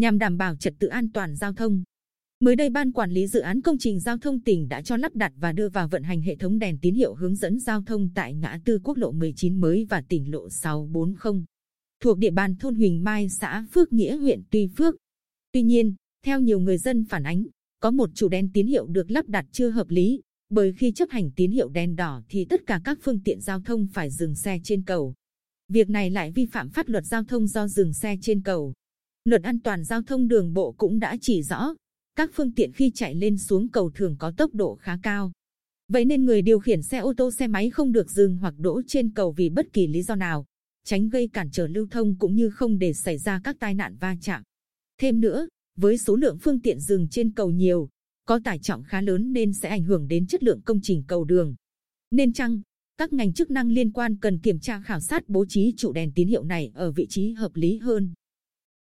nhằm đảm bảo trật tự an toàn giao thông. Mới đây Ban Quản lý Dự án Công trình Giao thông tỉnh đã cho lắp đặt và đưa vào vận hành hệ thống đèn tín hiệu hướng dẫn giao thông tại ngã tư quốc lộ 19 mới và tỉnh lộ 640, thuộc địa bàn thôn Huỳnh Mai, xã Phước Nghĩa, huyện Tuy Phước. Tuy nhiên, theo nhiều người dân phản ánh, có một chủ đèn tín hiệu được lắp đặt chưa hợp lý, bởi khi chấp hành tín hiệu đèn đỏ thì tất cả các phương tiện giao thông phải dừng xe trên cầu. Việc này lại vi phạm pháp luật giao thông do dừng xe trên cầu. Luật an toàn giao thông đường bộ cũng đã chỉ rõ, các phương tiện khi chạy lên xuống cầu thường có tốc độ khá cao. Vậy nên người điều khiển xe ô tô xe máy không được dừng hoặc đỗ trên cầu vì bất kỳ lý do nào, tránh gây cản trở lưu thông cũng như không để xảy ra các tai nạn va chạm. Thêm nữa, với số lượng phương tiện dừng trên cầu nhiều, có tải trọng khá lớn nên sẽ ảnh hưởng đến chất lượng công trình cầu đường. Nên chăng, các ngành chức năng liên quan cần kiểm tra khảo sát bố trí trụ đèn tín hiệu này ở vị trí hợp lý hơn.